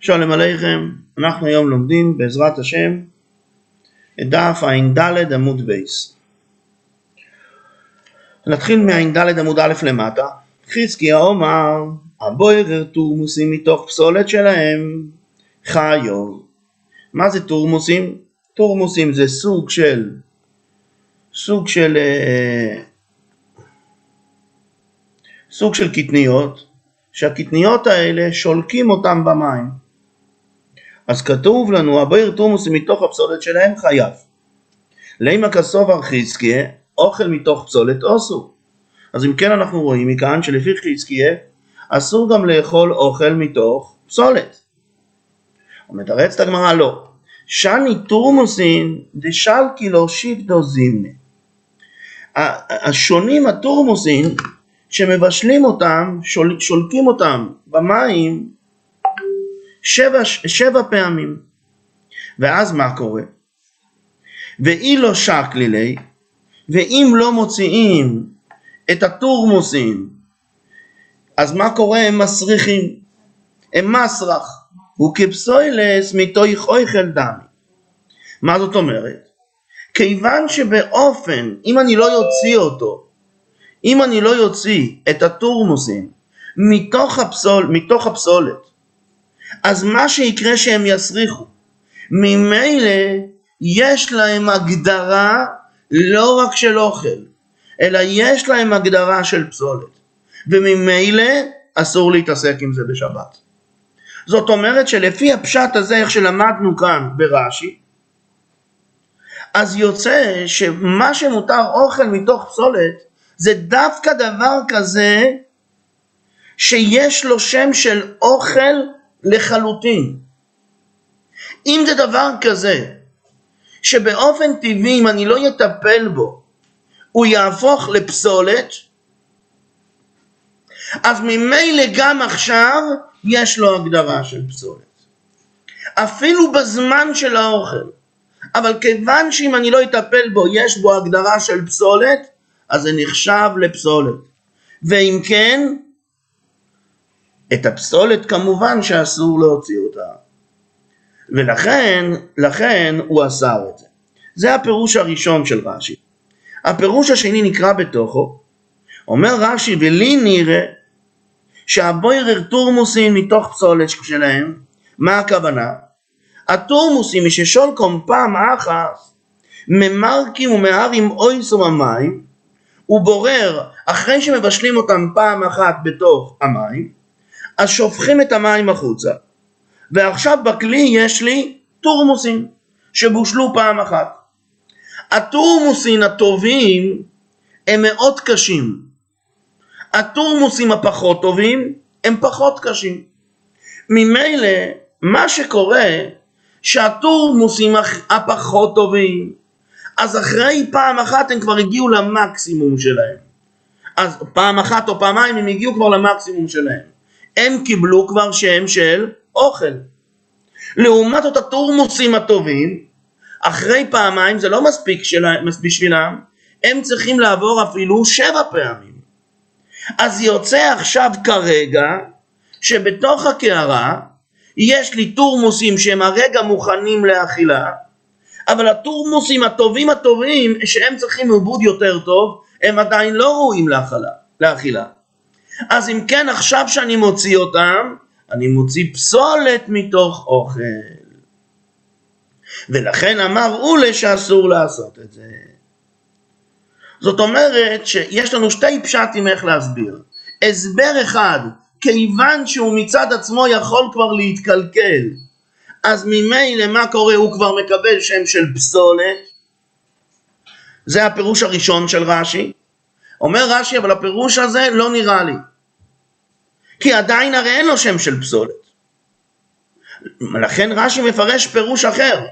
שלום עליכם, אנחנו היום לומדים בעזרת השם את דף ע"ד עמוד בייס. נתחיל מע"ד עמוד א' למטה. חזקיה אמר, הבוירר תורמוסים מתוך פסולת שלהם חיו. מה זה תורמוסים? תורמוסים זה סוג של סוג של אה, סוג של קטניות שהקטניות האלה שולקים אותם במים. אז כתוב לנו הבויר תורמוסים מתוך הפסולת שלהם חייב. לימה כסוף ארכיסקיה אוכל מתוך פסולת אוסו. אז אם כן אנחנו רואים מכאן שלפי חזקיה אסור גם לאכול אוכל מתוך פסולת. ומתרצת הגמרא לא. שני תורמוסין דשלקי לו שיבדו זימנה. השונים התורמוסין שמבשלים אותם, שול, שולקים אותם במים שבע, שבע פעמים. ואז מה קורה? ואי לא שקלילי, ואם לא מוציאים את התורמוסים, אז מה קורה? הם מסריחים, הם מסרח, וכפסוילס מתוך אויכל דמי. מה זאת אומרת? כיוון שבאופן, אם אני לא יוציא אותו, אם אני לא יוציא את התורמוסים מתוך, הפסול, מתוך הפסולת, אז מה שיקרה שהם יסריחו. ממילא יש להם הגדרה לא רק של אוכל, אלא יש להם הגדרה של פסולת. וממילא אסור להתעסק עם זה בשבת. זאת אומרת שלפי הפשט הזה, איך שלמדנו כאן ברש"י, אז יוצא שמה שמותר אוכל מתוך פסולת זה דווקא דבר כזה שיש לו שם של אוכל לחלוטין. אם זה דבר כזה שבאופן טבעי אם אני לא אטפל בו הוא יהפוך לפסולת אז ממילא גם עכשיו יש לו הגדרה של פסולת. אפילו בזמן של האוכל. אבל כיוון שאם אני לא אטפל בו יש בו הגדרה של פסולת, אז זה נחשב לפסולת. ואם כן, את הפסולת כמובן שאסור להוציא אותה. ולכן, לכן הוא אסר את זה. זה הפירוש הראשון של רש"י. הפירוש השני נקרא בתוכו, אומר רש"י, ולי נראה שהבוירר תורמוסין מתוך פסולת שלהם, מה הכוונה? התורמוסים מששולקום פעם אחת ממרקים ומהרים אויסום המים הוא בורר אחרי שמבשלים אותם פעם אחת בתוך המים אז שופכים את המים החוצה. ועכשיו בכלי יש לי תורמוסים שבושלו פעם אחת. התורמוסים הטובים הם מאוד קשים. התורמוסים הפחות טובים הם פחות קשים. ממילא מה שקורה שהתורמוסים הפחות טובים, אז אחרי פעם אחת הם כבר הגיעו למקסימום שלהם. אז פעם אחת או פעמיים הם הגיעו כבר למקסימום שלהם. הם קיבלו כבר שם של אוכל. לעומת זאת התורמוסים הטובים, אחרי פעמיים זה לא מספיק שלה, בשבילם, הם צריכים לעבור אפילו שבע פעמים. אז יוצא עכשיו כרגע שבתוך הקערה יש לי תורמוסים שהם הרגע מוכנים לאכילה, אבל התורמוסים הטובים הטובים שהם צריכים עיבוד יותר טוב, הם עדיין לא ראויים לאכלה, לאכילה. אז אם כן עכשיו שאני מוציא אותם, אני מוציא פסולת מתוך אוכל. ולכן אמר אולה שאסור לעשות את זה. זאת אומרת שיש לנו שתי פשטים איך להסביר. הסבר אחד כיוון שהוא מצד עצמו יכול כבר להתקלקל, אז ממילא מה קורה? הוא כבר מקבל שם של פסולת. זה הפירוש הראשון של רש"י. אומר רש"י, אבל הפירוש הזה לא נראה לי. כי עדיין הרי אין לו שם של פסולת. לכן רש"י מפרש פירוש אחר.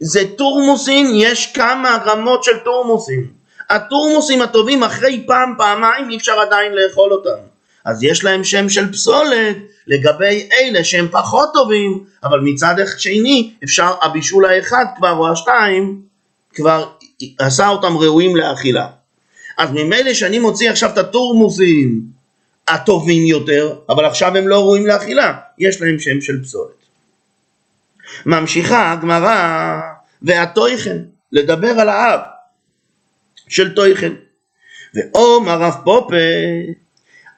זה תורמוסים, יש כמה רמות של תורמוסים. התורמוסים הטובים אחרי פעם, פעמיים, אי אפשר עדיין לאכול אותם. אז יש להם שם של פסולת לגבי אלה שהם פחות טובים, אבל מצד שני אפשר, הבישול האחד כבר או השתיים כבר עשה אותם ראויים לאכילה. אז ממילא שאני מוציא עכשיו את התורמוסים הטובים יותר, אבל עכשיו הם לא ראויים לאכילה, יש להם שם של פסולת. ממשיכה הגמרא והטויכן, לדבר על האב של טויכן. ואומר רב פופה,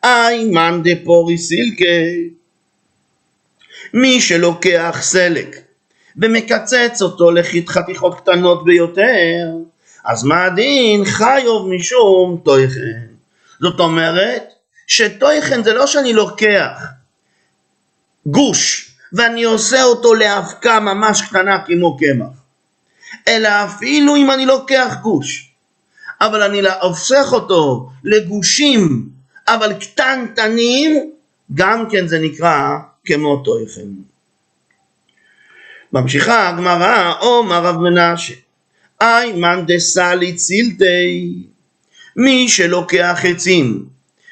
אי מאן דפורי סילקי, מי שלוקח סלק ומקצץ אותו לחתיכות קטנות ביותר, אז מה הדין? חיוב משום טויכן. זאת אומרת, שטויכן זה לא שאני לוקח גוש ואני עושה אותו לאבקה ממש קטנה כמו קמח, אלא אפילו אם אני לוקח גוש, אבל אני הופך אותו לגושים, אבל קטנטנים, גם כן זה נקרא כמו טויכן. ממשיכה הגמרא, אומר רב מנשה, אי מאן דסלי צילתי, מי שלוקח עצים,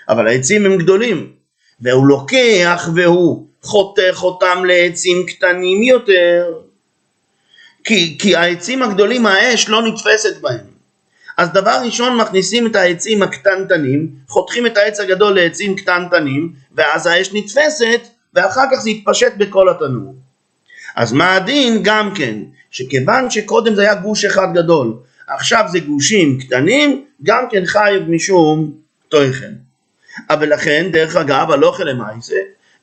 אבל העצים הם גדולים, והוא לוקח והוא חותך אותם לעצים קטנים יותר, כי, כי העצים הגדולים האש לא נתפסת בהם. אז דבר ראשון מכניסים את העצים הקטנטנים, חותכים את העץ הגדול לעצים קטנטנים, ואז האש נתפסת, ואחר כך זה יתפשט בכל התנור. אז מה הדין? גם כן, שכיוון שקודם זה היה גוש אחד גדול, עכשיו זה גושים קטנים, גם כן חייב משום טויכן. אבל לכן, דרך אגב, הלוך למעשה,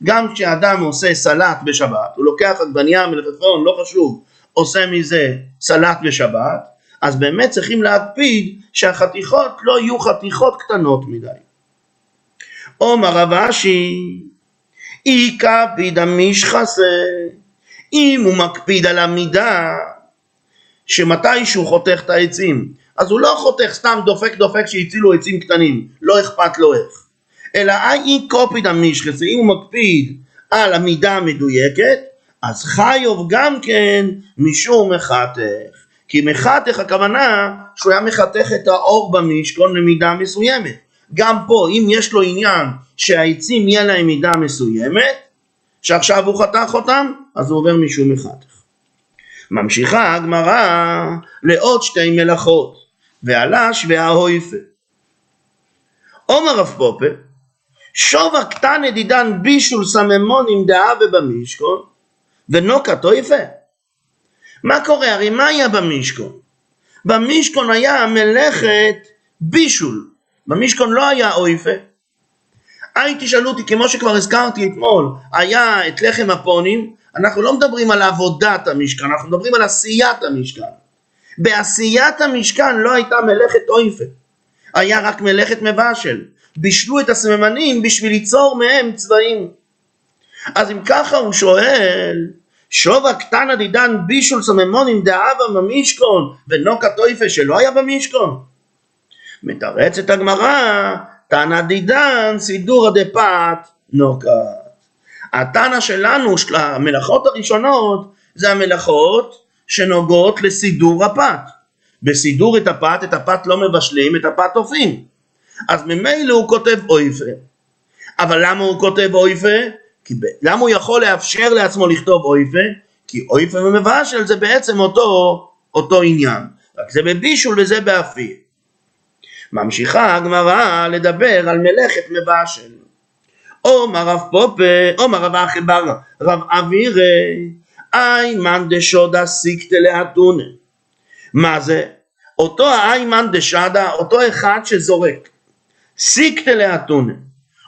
גם כשאדם עושה סלט בשבת, הוא לוקח עגבנייה, מלפפון, לא חשוב, עושה מזה סלט בשבת, אז באמת צריכים להקפיד שהחתיכות לא יהיו חתיכות קטנות מדי. עומר רב אשי, אי קפיד המשחסה, אם הוא מקפיד על המידה, שמתי שהוא חותך את העצים, אז הוא לא חותך סתם דופק דופק שהצילו עצים קטנים, לא אכפת לו איך. אלא אי קופיד המשחסה, אם הוא מקפיד על המידה המדויקת, אז חיוב גם כן משום מחתך. כי מחתך הכוונה שהוא היה מחתך את האור במשכון למידה מסוימת. גם פה, אם יש לו עניין שהעצים יהיה להם מידה מסוימת, שעכשיו הוא חתך אותם, אז הוא עובר משום מחתך. ממשיכה הגמרא לעוד שתי מלאכות, והלש וההויפה. עומר רב פופה, שובה קטנה דידן בישול סממונים דאבה במשכון, ונוקה טויפה. מה קורה? הרי מה היה במשכון? במשכון היה מלאכת בישול. במשכון לא היה אויפה. היי תשאלו אותי, כמו שכבר הזכרתי אתמול, היה את לחם הפונים, אנחנו לא מדברים על עבודת המשכן, אנחנו מדברים על עשיית המשכן. בעשיית המשכן לא הייתה מלאכת אויפה, היה רק מלאכת מבשל. בישלו את הסממנים בשביל ליצור מהם צבעים. אז אם ככה הוא שואל, שובה קטנה דידן בישול סממונים דאבה במשכון ונוקה טויפה שלא היה במשכון? מתרצת הגמרא, תנא דידן סידורא דפת נוקה. התנא שלנו, של המלאכות הראשונות, זה המלאכות שנוגעות לסידור הפת. בסידור את הפת, את הפת לא מבשלים, את הפת אופים. אז ממילא הוא כותב אויפה. אבל למה הוא כותב אויפה? כי ב... למה הוא יכול לאפשר לעצמו לכתוב אויפה? כי אויפה ומבשל זה בעצם אותו, אותו עניין. רק זה בבישול וזה באפיר. ממשיכה הגמרא לדבר על מלאכת מבשל. עומר רב פופה, עומר רב אחי בר רב אבירי, איימן דשודה סיקתא לאתונה. מה זה? אותו האיימן דשדה, אותו אחד שזורק. סיקתא לאתונה.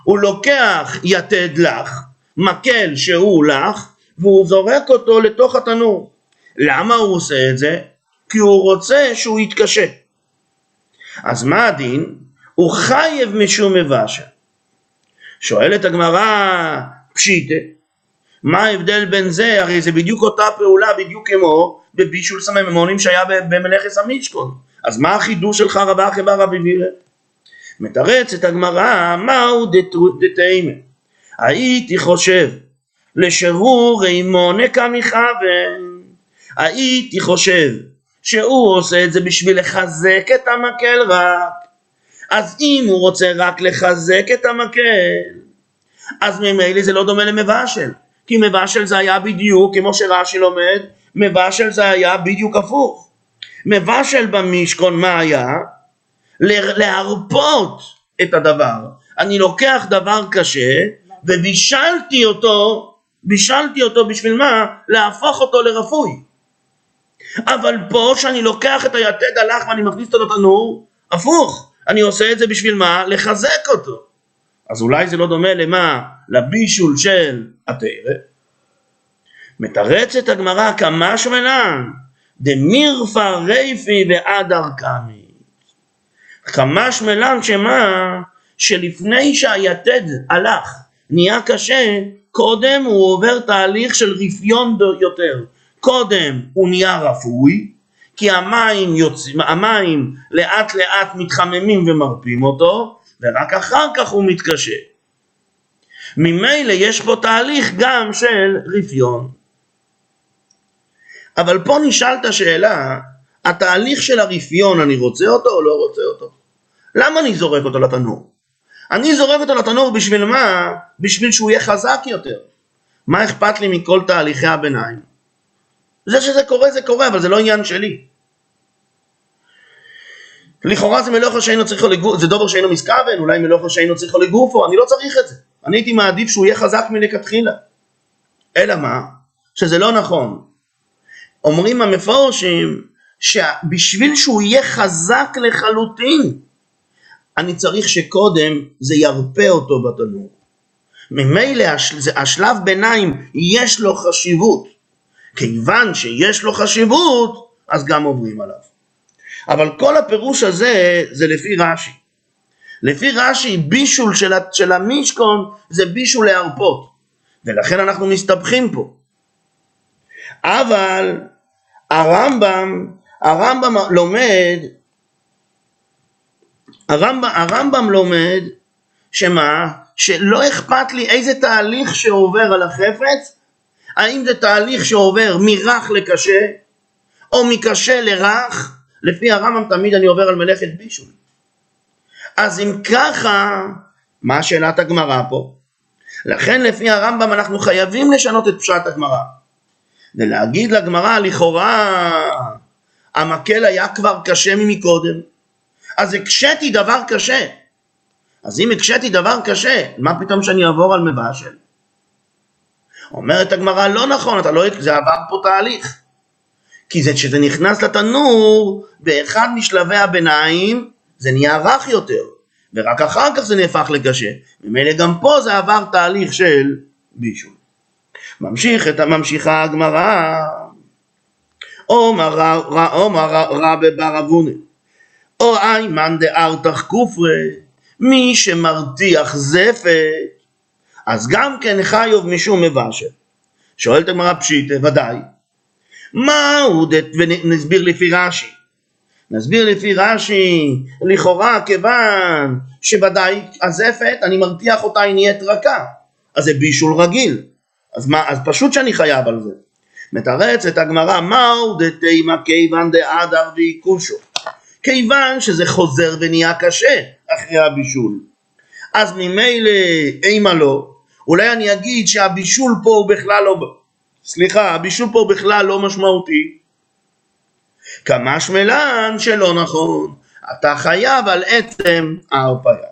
הוא לוקח יתד לך, מקל שהוא לך, והוא זורק אותו לתוך התנור. למה הוא עושה את זה? כי הוא רוצה שהוא יתקשה. אז מה הדין? הוא חייב משום מבשל. שואלת הגמרא, פשיטה, מה ההבדל בין זה? הרי זה בדיוק אותה פעולה, בדיוק כמו בבישול סממונים שהיה במלאכת המשכון. אז מה החידוש שלך רבה אחי בר רבי וירא? מתרצת הגמרא, מהו דתימה? הייתי חושב לשרור רימונה כמכוון. הייתי חושב שהוא עושה את זה בשביל לחזק את המקל רק. אז אם הוא רוצה רק לחזק את המקל, אז ממילא זה לא דומה למבשל. כי מבשל זה היה בדיוק, כמו שרש"י לומד, מבשל זה היה בדיוק הפוך. מבשל במשכון מה היה? להרפות את הדבר. אני לוקח דבר קשה ובישלתי אותו, בישלתי אותו בשביל מה? להפוך אותו לרפוי. אבל פה שאני לוקח את היתד הלך ואני מכניס אותו לתנור, הפוך, אני עושה את זה בשביל מה? לחזק אותו. אז אולי זה לא דומה למה? לבישול של התרא. מתרצת הגמרא כמה שמלן דמירפא רייפי ואדר קמי. כמה שמלן שמה? שלפני שהיתד הלך נהיה קשה, קודם הוא עובר תהליך של רפיון יותר. קודם הוא נהיה רפוי, כי המים, יוצ... המים לאט לאט מתחממים ומרפים אותו, ורק אחר כך הוא מתקשה. ממילא יש פה תהליך גם של רפיון. אבל פה נשאלת שאלה, התהליך של הרפיון, אני רוצה אותו או לא רוצה אותו? למה אני זורק אותו לתנור? אני זורק אותו לתנור בשביל מה? בשביל שהוא יהיה חזק יותר. מה אכפת לי מכל תהליכי הביניים? זה שזה קורה זה קורה, אבל זה לא עניין שלי. לכאורה זה מלאכה שהיינו צריכו לגוף, זה דובר שהיינו מסכוון, אולי מלאכה שהיינו צריכו לגופו, אני לא צריך את זה. אני הייתי מעדיף שהוא יהיה חזק מלכתחילה. אלא מה? שזה לא נכון. אומרים המפורשים שבשביל שהוא יהיה חזק לחלוטין, אני צריך שקודם זה ירפה אותו בתנור. ממילא השלב ביניים יש לו חשיבות. כיוון שיש לו חשיבות, אז גם עוברים עליו. אבל כל הפירוש הזה זה לפי רש"י. לפי רש"י בישול של, של המשכון זה בישול להרפות, ולכן אנחנו מסתבכים פה. אבל הרמב"ם, הרמב"ם לומד, הרמב"ם, הרמב"ם לומד שמה? שלא אכפת לי איזה תהליך שעובר על החפץ, האם זה תהליך שעובר מרך לקשה, או מקשה לרך, לפי הרמב"ם תמיד אני עובר על מלאכת בישול. אז אם ככה, מה שאלת הגמרא פה? לכן לפי הרמב"ם אנחנו חייבים לשנות את פשט הגמרא. ולהגיד לגמרא, לכאורה המקל היה כבר קשה ממקודם, אז הקשיתי דבר קשה. אז אם הקשיתי דבר קשה, מה פתאום שאני אעבור על מבשל? אומרת הגמרא, לא נכון, אתה לא, זה עבר פה תהליך. כי זה כשזה נכנס לתנור, באחד משלבי הביניים, זה נהיה רך יותר, ורק אחר כך זה נהפך לקשה. ממילא גם פה זה עבר תהליך של בישול. ממשיך את ממשיכה הגמרא, עומר רבי בר אבונה, או איימן דארתך כופרי, מי שמרתיח זפת, אז גם כן חיוב משום מבשל. שואלת הגמרא פשיטה, ודאי. מהו, ונסביר לפי רש"י. נסביר לפי רש"י, לכאורה כיוון שוודאי הזפת, אני מרתיח אותה, היא נהיית רכה. אז זה בישול רגיל. אז, מה, אז פשוט שאני חייב על זה. מתרצת הגמרא, מהו דתימה כיוון דאדר ועיקושו. כיוון שזה חוזר ונהיה קשה אחרי הבישול. אז ממילא אימה לא, אולי אני אגיד שהבישול פה הוא בכלל לא, סליחה, הבישול פה בכלל לא משמעותי. כמה שמלן שלא נכון, אתה חייב על עצם ההרפאיה.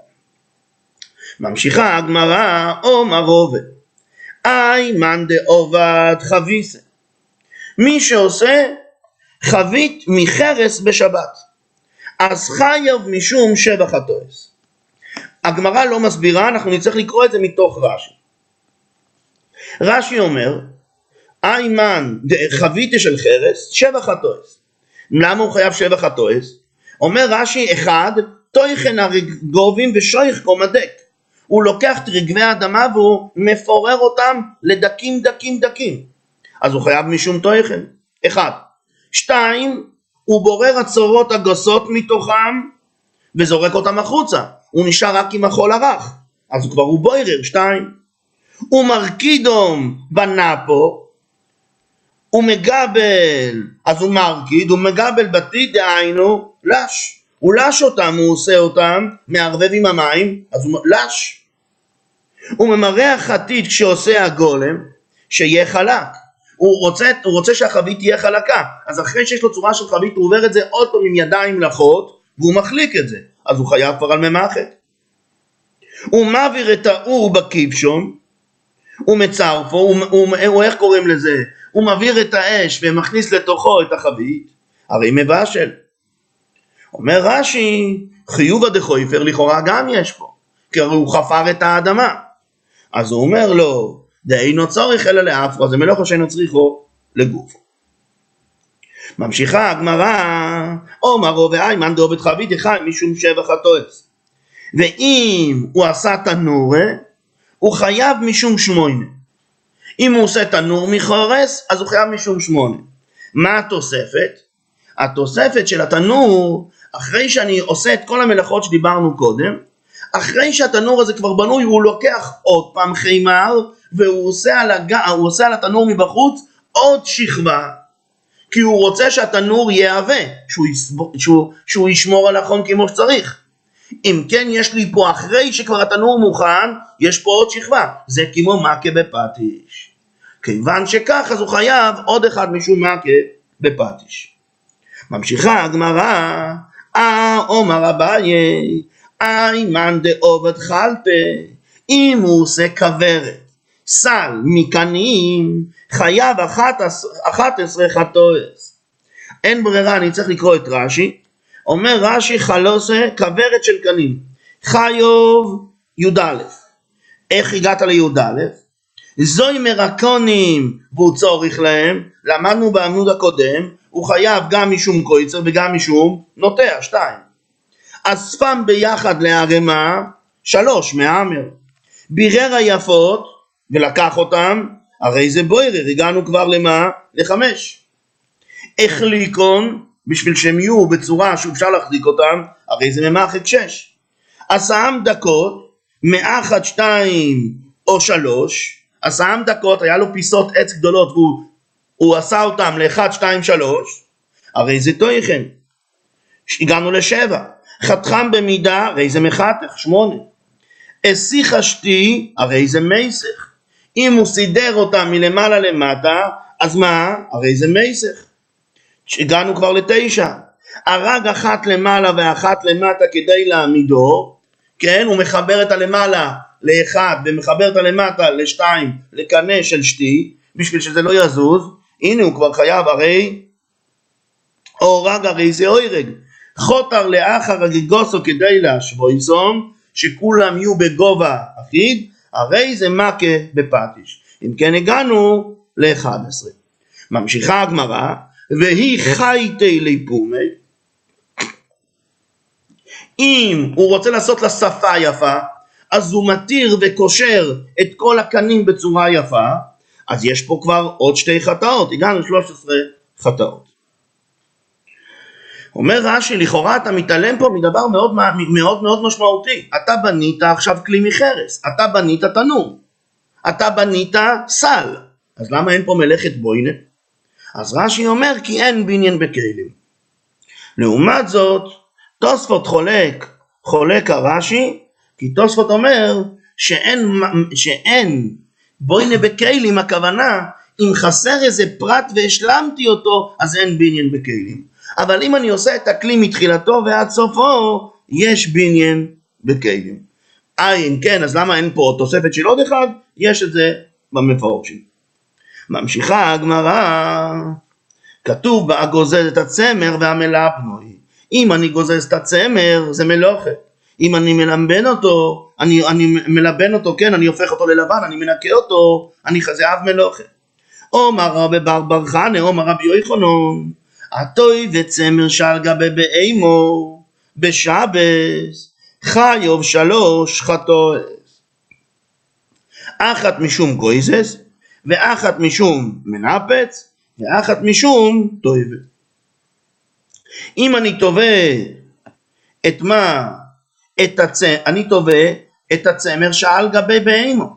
ממשיכה הגמרא, עומר עובד, מאן דעובד חביסה. מי שעושה חבית מחרס בשבת, אז חייב משום שבח התועס. הגמרא לא מסבירה, אנחנו נצטרך לקרוא את זה מתוך רש"י. רש"י אומר, איימן חביתה של חרס, שבח התועס. למה הוא חייב שבח התועס? אומר רש"י, אחד, טויכן הרגובים ושויך קומדק. הוא לוקח את רגבי האדמה והוא מפורר אותם לדקים דקים דקים. אז הוא חייב משום טויכן. אחד. שתיים, הוא בורר הצורות הגסות מתוכם וזורק אותם החוצה. הוא נשאר רק עם החול הרך. אז הוא כבר הוא בוירר, שתיים. ומרקידום בנאפו, הוא מגבל, אז הוא מרקיד, הוא מגבל בתית, דהיינו, לש. הוא לש אותם, הוא עושה אותם, מערבב עם המים, אז הוא לש. הוא ממרח חתית כשעושה הגולם, שיהיה חלק. הוא רוצה, הוא רוצה שהחבית תהיה חלקה, אז אחרי שיש לו צורה של חבית הוא עובר את זה עוד פעם עם ידיים לחות, והוא מחליק את זה, אז הוא חייב כבר על ממחת. הוא מעביר את האור בכבשון, הוא מצרפו, הוא, הוא, הוא, איך קוראים לזה? הוא מעביר את האש ומכניס לתוכו את החבית, הרי מבשל. אומר רש"י, חיובא דחויפר לכאורה גם יש פה, כי הרי הוא חפר את האדמה. אז הוא אומר לו, דאינו צורך אלא לאפרו, זה מלאכה שאינו צריכו לגופו. ממשיכה הגמרא, עומרו ואיימן דעובד חבית אחד משום שבח הטועס. ואם הוא עשה תנורה, הוא חייב משום שמונה. אם הוא עושה תנור מחורס, אז הוא חייב משום שמונה. מה התוספת? התוספת של התנור, אחרי שאני עושה את כל המלאכות שדיברנו קודם, אחרי שהתנור הזה כבר בנוי, הוא לוקח עוד פעם חימר, והוא עושה על, הג... עושה על התנור מבחוץ עוד שכבה, כי הוא רוצה שהתנור יהווה, שהוא, יסבור, שהוא, שהוא ישמור על החום כמו שצריך. אם כן, יש לי פה, אחרי שכבר התנור מוכן, יש פה עוד שכבה. זה כמו מכה בפטיש. כיוון שכך, אז הוא חייב עוד אחד משום מכה בפטיש. ממשיכה הגמרא, אה עומר אביי, איימן דעובד חלפה, אם הוא עושה כוורת, סל מקנים, חייב אחת עשרה חטואס. אין ברירה, אני צריך לקרוא את רש"י. אומר רש"י חלוסה כוורת של קנים. חיוב י"א. איך הגעת לי"א? זוהי מרקונים והוא צורך להם, למדנו בעמוד הקודם, הוא חייב גם משום קויצר וגם משום נוטע, שתיים. אספם ביחד לערימה, שלוש מהמר. בירר היפות ולקח אותם, הרי זה בוירר, הגענו כבר למה? לחמש. החליקון, בשביל שהם יהיו בצורה שאפשר להחזיק אותם, הרי זה ממחק שש. עשאם דקות, מאחת שתיים או שלוש, עשאם דקות, היה לו פיסות עץ גדולות והוא עשה אותם לאחד, שתיים, שלוש, הרי זה טויכן. הגענו לשבע. חתכם במידה, הרי זה מחתך, שמונה. אסיך אשתי, הרי זה מסך. אם הוא סידר אותם מלמעלה למטה, אז מה? הרי זה מסך. הגענו כבר לתשע. הרג אחת למעלה ואחת למטה כדי להעמידו, כן? הוא מחבר את הלמעלה לאחד ומחבר את הלמטה לשתיים לקנה של שתי, בשביל שזה לא יזוז. הנה הוא כבר חייב הרי הורג הרי זה אוירג. חותר לאחר הגיגוסו כדי להשוואיזום, שכולם יהיו בגובה אחיד, הרי זה מכה בפטיש. אם כן הגענו ל-11. ממשיכה הגמרא, והיא חייתי ליפומי. אם הוא רוצה לעשות לה שפה יפה, אז הוא מתיר וקושר את כל הקנים בצורה יפה, אז יש פה כבר עוד שתי חטאות, הגענו 13 חטאות. אומר רש"י, לכאורה אתה מתעלם פה מדבר מאוד מאוד מאוד משמעותי. אתה בנית עכשיו כלי מחרס, אתה בנית תנור, אתה בנית סל, אז למה אין פה מלאכת בוינה? אז רש"י אומר כי אין בניין בכלים. לעומת זאת, תוספות חולק, חולק הרש"י, כי תוספות אומר שאין, שאין בוינה בכלים, הכוונה אם חסר איזה פרט והשלמתי אותו, אז אין בניין בכלים. אבל אם אני עושה את הכלי מתחילתו ועד סופו, יש בניין בכלים. אה, אם כן, אז למה אין פה תוספת של עוד אחד? יש את זה במפורשים. ממשיכה הגמרא, כתוב בה גוזז את הצמר והמלאה פנוי. אם אני גוזז את הצמר, זה מלוכת. אם אני מלבן אותו, אני, אני מלבן אותו, כן, אני הופך אותו ללבן, אני מנקה אותו, אני חזיו מלוכת. עומר רבי בר בר חנה, עומר רבי יוחנון, הטוי וצמר שעל גבי באימו בשבס חיוב שלוש חטואס אחת משום גויזס ואחת משום מנפץ ואחת משום טויבת אם אני תובע את מה? את הצמר, אני תובע את הצמר שעל גבי בהימו.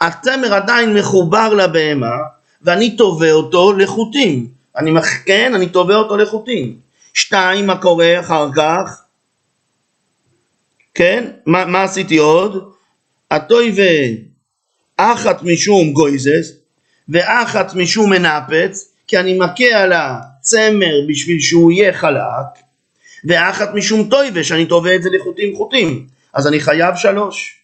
הצמר עדיין מחובר לבהמה ואני תובע אותו לחוטים. אני כן, אני תובע אותו לחוטים. שתיים, מה קורה אחר כך? כן, מה, מה עשיתי עוד? התויבה אחת משום גויזס ואחת משום מנפץ, כי אני מכה על הצמר בשביל שהוא יהיה חלק, ואחת משום טויבה שאני תובע את זה לחוטים חוטים. אז אני חייב שלוש.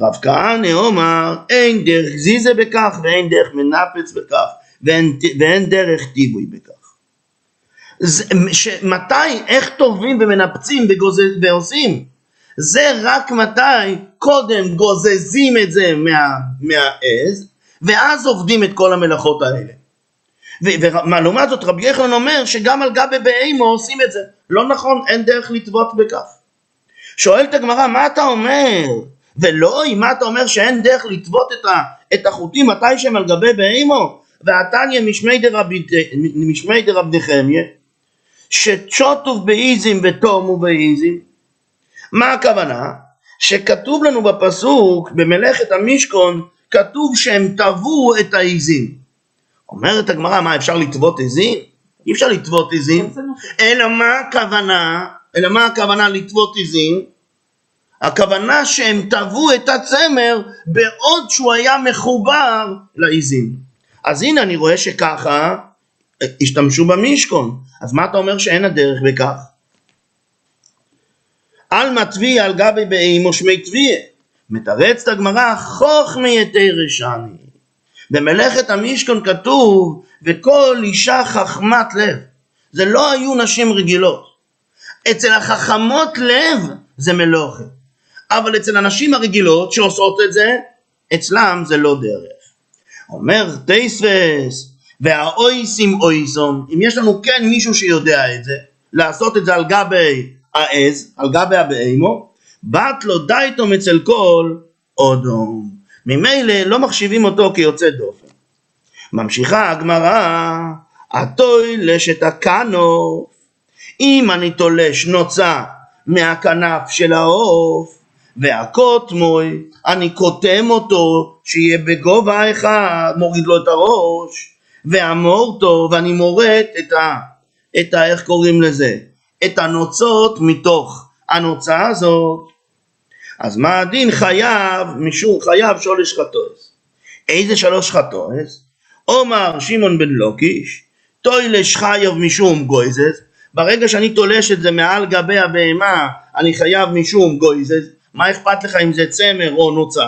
רב כהנא אומר, אין דרך זיזה בכך ואין דרך מנפץ בכך ואין, ואין דרך טיבוי בכך. זה, ש, מתי, איך טובים ומנפצים וגוז, ועושים? זה רק מתי קודם גוזזים את זה מה, מהעז ואז עובדים את כל המלאכות האלה. ולעומת זאת רבי יחנן אומר שגם על גבי בהימו עושים את זה. לא נכון, אין דרך לטבות בכך. שואלת הגמרא, מה אתה אומר? ולא, מה אתה אומר שאין דרך לטבות את, את החוטים מתי שהם על גבי בהימו? ועתניה משמי דרב נחמיה, שצ'וטוב באיזים ותומו באיזים. מה הכוונה? שכתוב לנו בפסוק, במלאכת המשכון, כתוב שהם טבעו את העיזים. אומרת הגמרא, מה אפשר לטוות עיזים? אי אפשר לטוות עיזים, אלא מה הכוונה, אלא מה הכוונה לטוות עיזים? הכוונה שהם טבעו את הצמר בעוד שהוא היה מחובר לעיזים. אז הנה אני רואה שככה השתמשו במשכון. אז מה אתה אומר שאין הדרך בכך? על מטבי על גבי באימו שמי טביה. מתרצת הגמרא חוכמי יתי רשני. במלאכת המשכון כתוב וכל אישה חכמת לב. זה לא היו נשים רגילות. אצל החכמות לב זה מלוכת. אבל אצל הנשים הרגילות שעושות את זה, אצלם זה לא דרך. אומר טייספס, והאויסים אויסום, אם יש לנו כן מישהו שיודע את זה, לעשות את זה על גבי העז, על גבי הבהמו, בת לו דייתום אצל כל אודום. ממילא לא מחשיבים אותו כיוצא דופן. ממשיכה הגמרא, התוי לשת הכנוף, אם אני תולש נוצה מהכנף של העוף, והקוטמוי, אני קוטם אותו שיהיה בגובה אחד, מוריד לו את הראש, והמורטו, ואני מורט את ה... את ה... איך קוראים לזה? את הנוצות מתוך הנוצה הזאת. אז מה הדין חייב, משום חייב שולש חטואס. איזה שלוש חטואס? עומר שמעון בן לוקיש, טוילש חייב משום גויזז, ברגע שאני תולש את זה מעל גבי הבהמה, אני חייב משום גויזז, מה אכפת לך אם זה צמר או נוצה?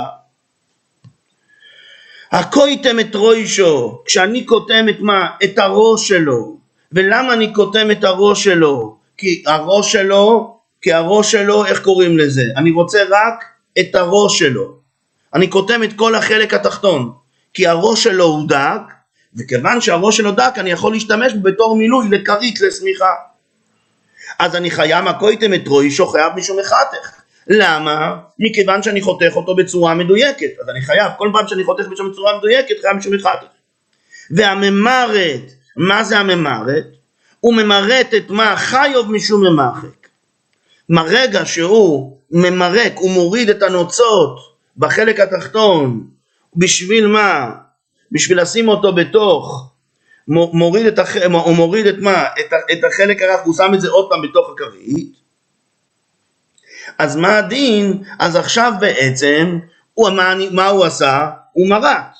הקויתם את רוישו, כשאני קוטם את מה? את הראש שלו. ולמה אני קוטם את הראש שלו? כי הראש שלו, כי הראש שלו, איך קוראים לזה? אני רוצה רק את הראש שלו. אני קוטם את כל החלק התחתון, כי הראש שלו הוא דק, וכיוון שהראש שלו דק אני יכול להשתמש בתור מילוי לכרית לשמיכה. אז אני חייב הקויתם את רוישו חייב משום מחתך. למה? מכיוון שאני חותך אותו בצורה מדויקת. אז אני חייב, כל פעם שאני חותך משם בצורה מדויקת, חייב משום מחתך. והממרת, מה זה הממרת? הוא ממרט את מה חיוב משום ממחק. מרגע שהוא ממרק, הוא מוריד את הנוצות בחלק התחתון, בשביל מה? בשביל לשים אותו בתוך, מוריד את, הח... הוא מוריד את מה? את החלק הרך, הוא שם את זה עוד פעם בתוך הכרית. אז מה הדין? אז עכשיו בעצם, הוא, מה, מה הוא עשה? הוא מרט.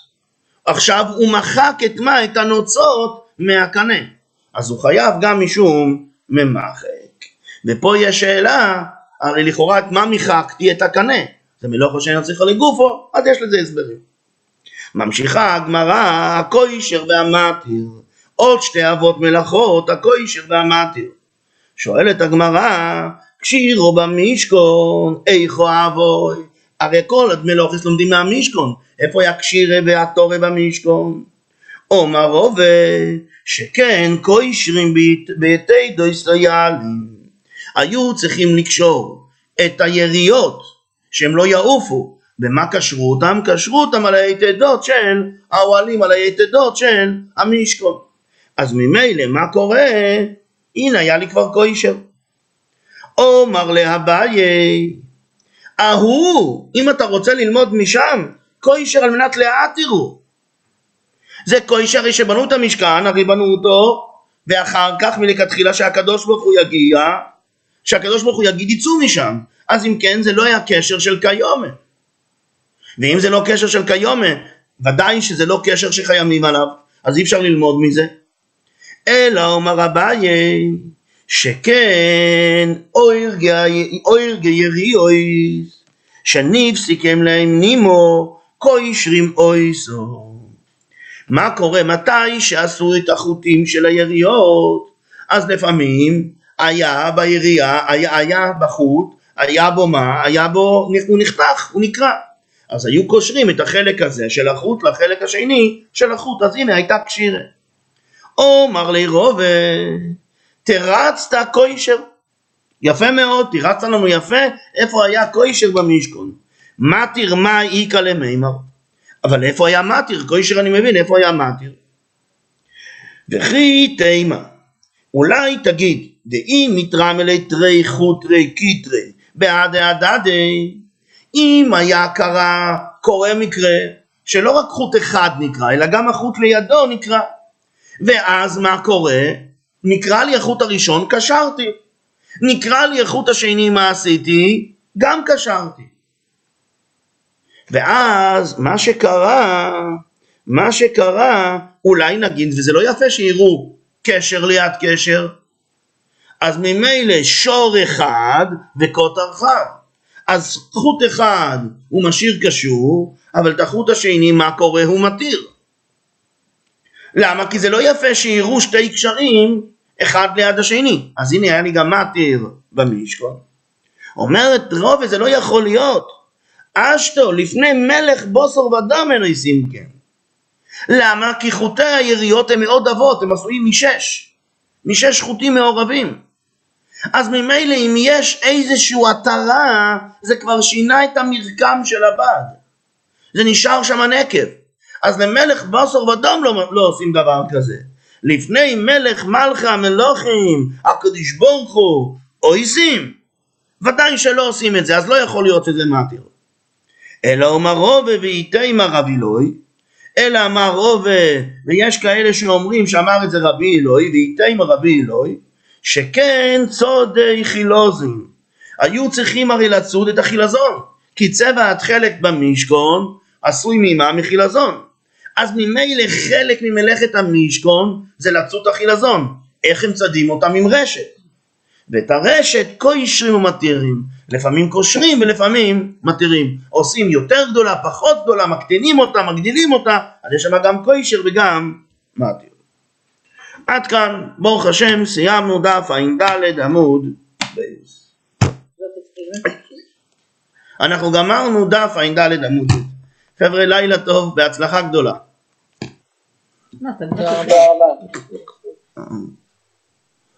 עכשיו הוא מחק את מה? את הנוצות מהקנה. אז הוא חייב גם משום ממחק. ופה יש שאלה, הרי לכאורה את מה מחקתי את הקנה? זה מלאכה שאינו צריכה לגופו, אז יש לזה הסברים. ממשיכה הגמרא, הכוישר והמתיר. עוד שתי אבות מלאכות, הכוישר והמתיר. שואלת הגמרא, כשירו במשכון, איכו אבוי. הרי כל מלאכס לומדים מהמשכון. איפה היה כשירה והתורה במשכון? עומר עובד, שכן כוישרים ביתי דויסטויאלים. היו צריכים לקשור את היריות, שהם לא יעופו. במה קשרו אותם? קשרו אותם על היתדות של האוהלים, על היתדות של המשכון. אז ממילא מה קורה? הנה היה לי כבר כוישר. אומר לאביי, ההוא, אם אתה רוצה ללמוד משם, כוישר על מנת להתירו. זה כוישר הרי שבנו את המשכן, הרי בנו אותו, ואחר כך מלכתחילה שהקדוש ברוך הוא יגיע, שהקדוש ברוך הוא יגיד יצאו משם. אז אם כן זה לא היה קשר של קיומה. ואם זה לא קשר של קיומה, ודאי שזה לא קשר שחיימים עליו, אז אי אפשר ללמוד מזה. אלא אומר אביי, שכן אויר גיירי אויס, שניב סיכם להם נימו, קוישרים אויסו. מה קורה מתי שעשו את החוטים של היריות? אז לפעמים היה בירייה, היה, היה בחוט, היה בו מה? היה בו, הוא נחתך, הוא נקרע. אז היו קושרים את החלק הזה של החוט לחלק השני של החוט, אז הנה הייתה קשירה. אומר לי רובה, תרצת קוישר. יפה מאוד, תירצת לנו יפה, איפה היה קוישר במשכון? מתיר מה איכא למימר. אבל איפה היה מתיר? קוישר אני מבין, איפה היה מתיר? וכי תימה, אולי תגיד, דאם מתרמלי תרי חוטרי קיטרי, בעדי הדדי, אם היה קרה, קורה מקרה, שלא רק חוט אחד נקרא, אלא גם החוט לידו נקרא. ואז מה קורה? נקרא לי החוט הראשון, קשרתי. נקרא לי החוט השני, מה עשיתי? גם קשרתי. ואז מה שקרה, מה שקרה, אולי נגיד, וזה לא יפה שיראו קשר ליד קשר, אז ממילא שור אחד וקוטר אחד. אז חוט אחד הוא משאיר קשור, אבל את החוט השני, מה קורה? הוא מתיר. למה? כי זה לא יפה שיראו שתי קשרים אחד ליד השני. אז הנה היה לי גם מתיר במשכון. אומרת רובה זה לא יכול להיות. אשתו לפני מלך בוסר ודם אין עושים כן. למה? כי חוטי היריות הם מאוד אבות, הם עשויים משש. משש חוטים מעורבים. אז ממילא אם יש איזושהי התרה, זה כבר שינה את המרקם של הבד. זה נשאר שם הנקב. אז למלך בוסר ודום לא, לא עושים דבר כזה. לפני מלך מלכה המלוכים, הקדוש ברוך הוא, אויסים. ודאי שלא עושים את זה, אז לא יכול להיות שזה מתיר. אלא אומר רובה ואיתימה רבי אלוהי, אלא אמר רובה, ויש כאלה שאומרים שאמר את זה רבי אלוהי, ואיתימה רבי אלוהי, שכן צודי חילוזים. היו צריכים הרי לצוד את החילזון, כי צבע התכלת במשכון עשוי ממה? מחילזון. אז ממילא חלק ממלאכת המשכון זה לצוד את החילזון. איך הם צדים אותם עם רשת? ואת הרשת קושרים ומתירים. לפעמים קושרים ולפעמים מתירים. עושים יותר גדולה, פחות גדולה, מקטינים אותה, מגדילים אותה, אז יש שם גם קוישר וגם מתיר. עד כאן, ברוך השם, סיימנו דף ע"ד עמוד בייס. אנחנו גמרנו דף ע"ד עמוד ב'. חבר'ה, לילה טוב, בהצלחה גדולה. תודה רבה.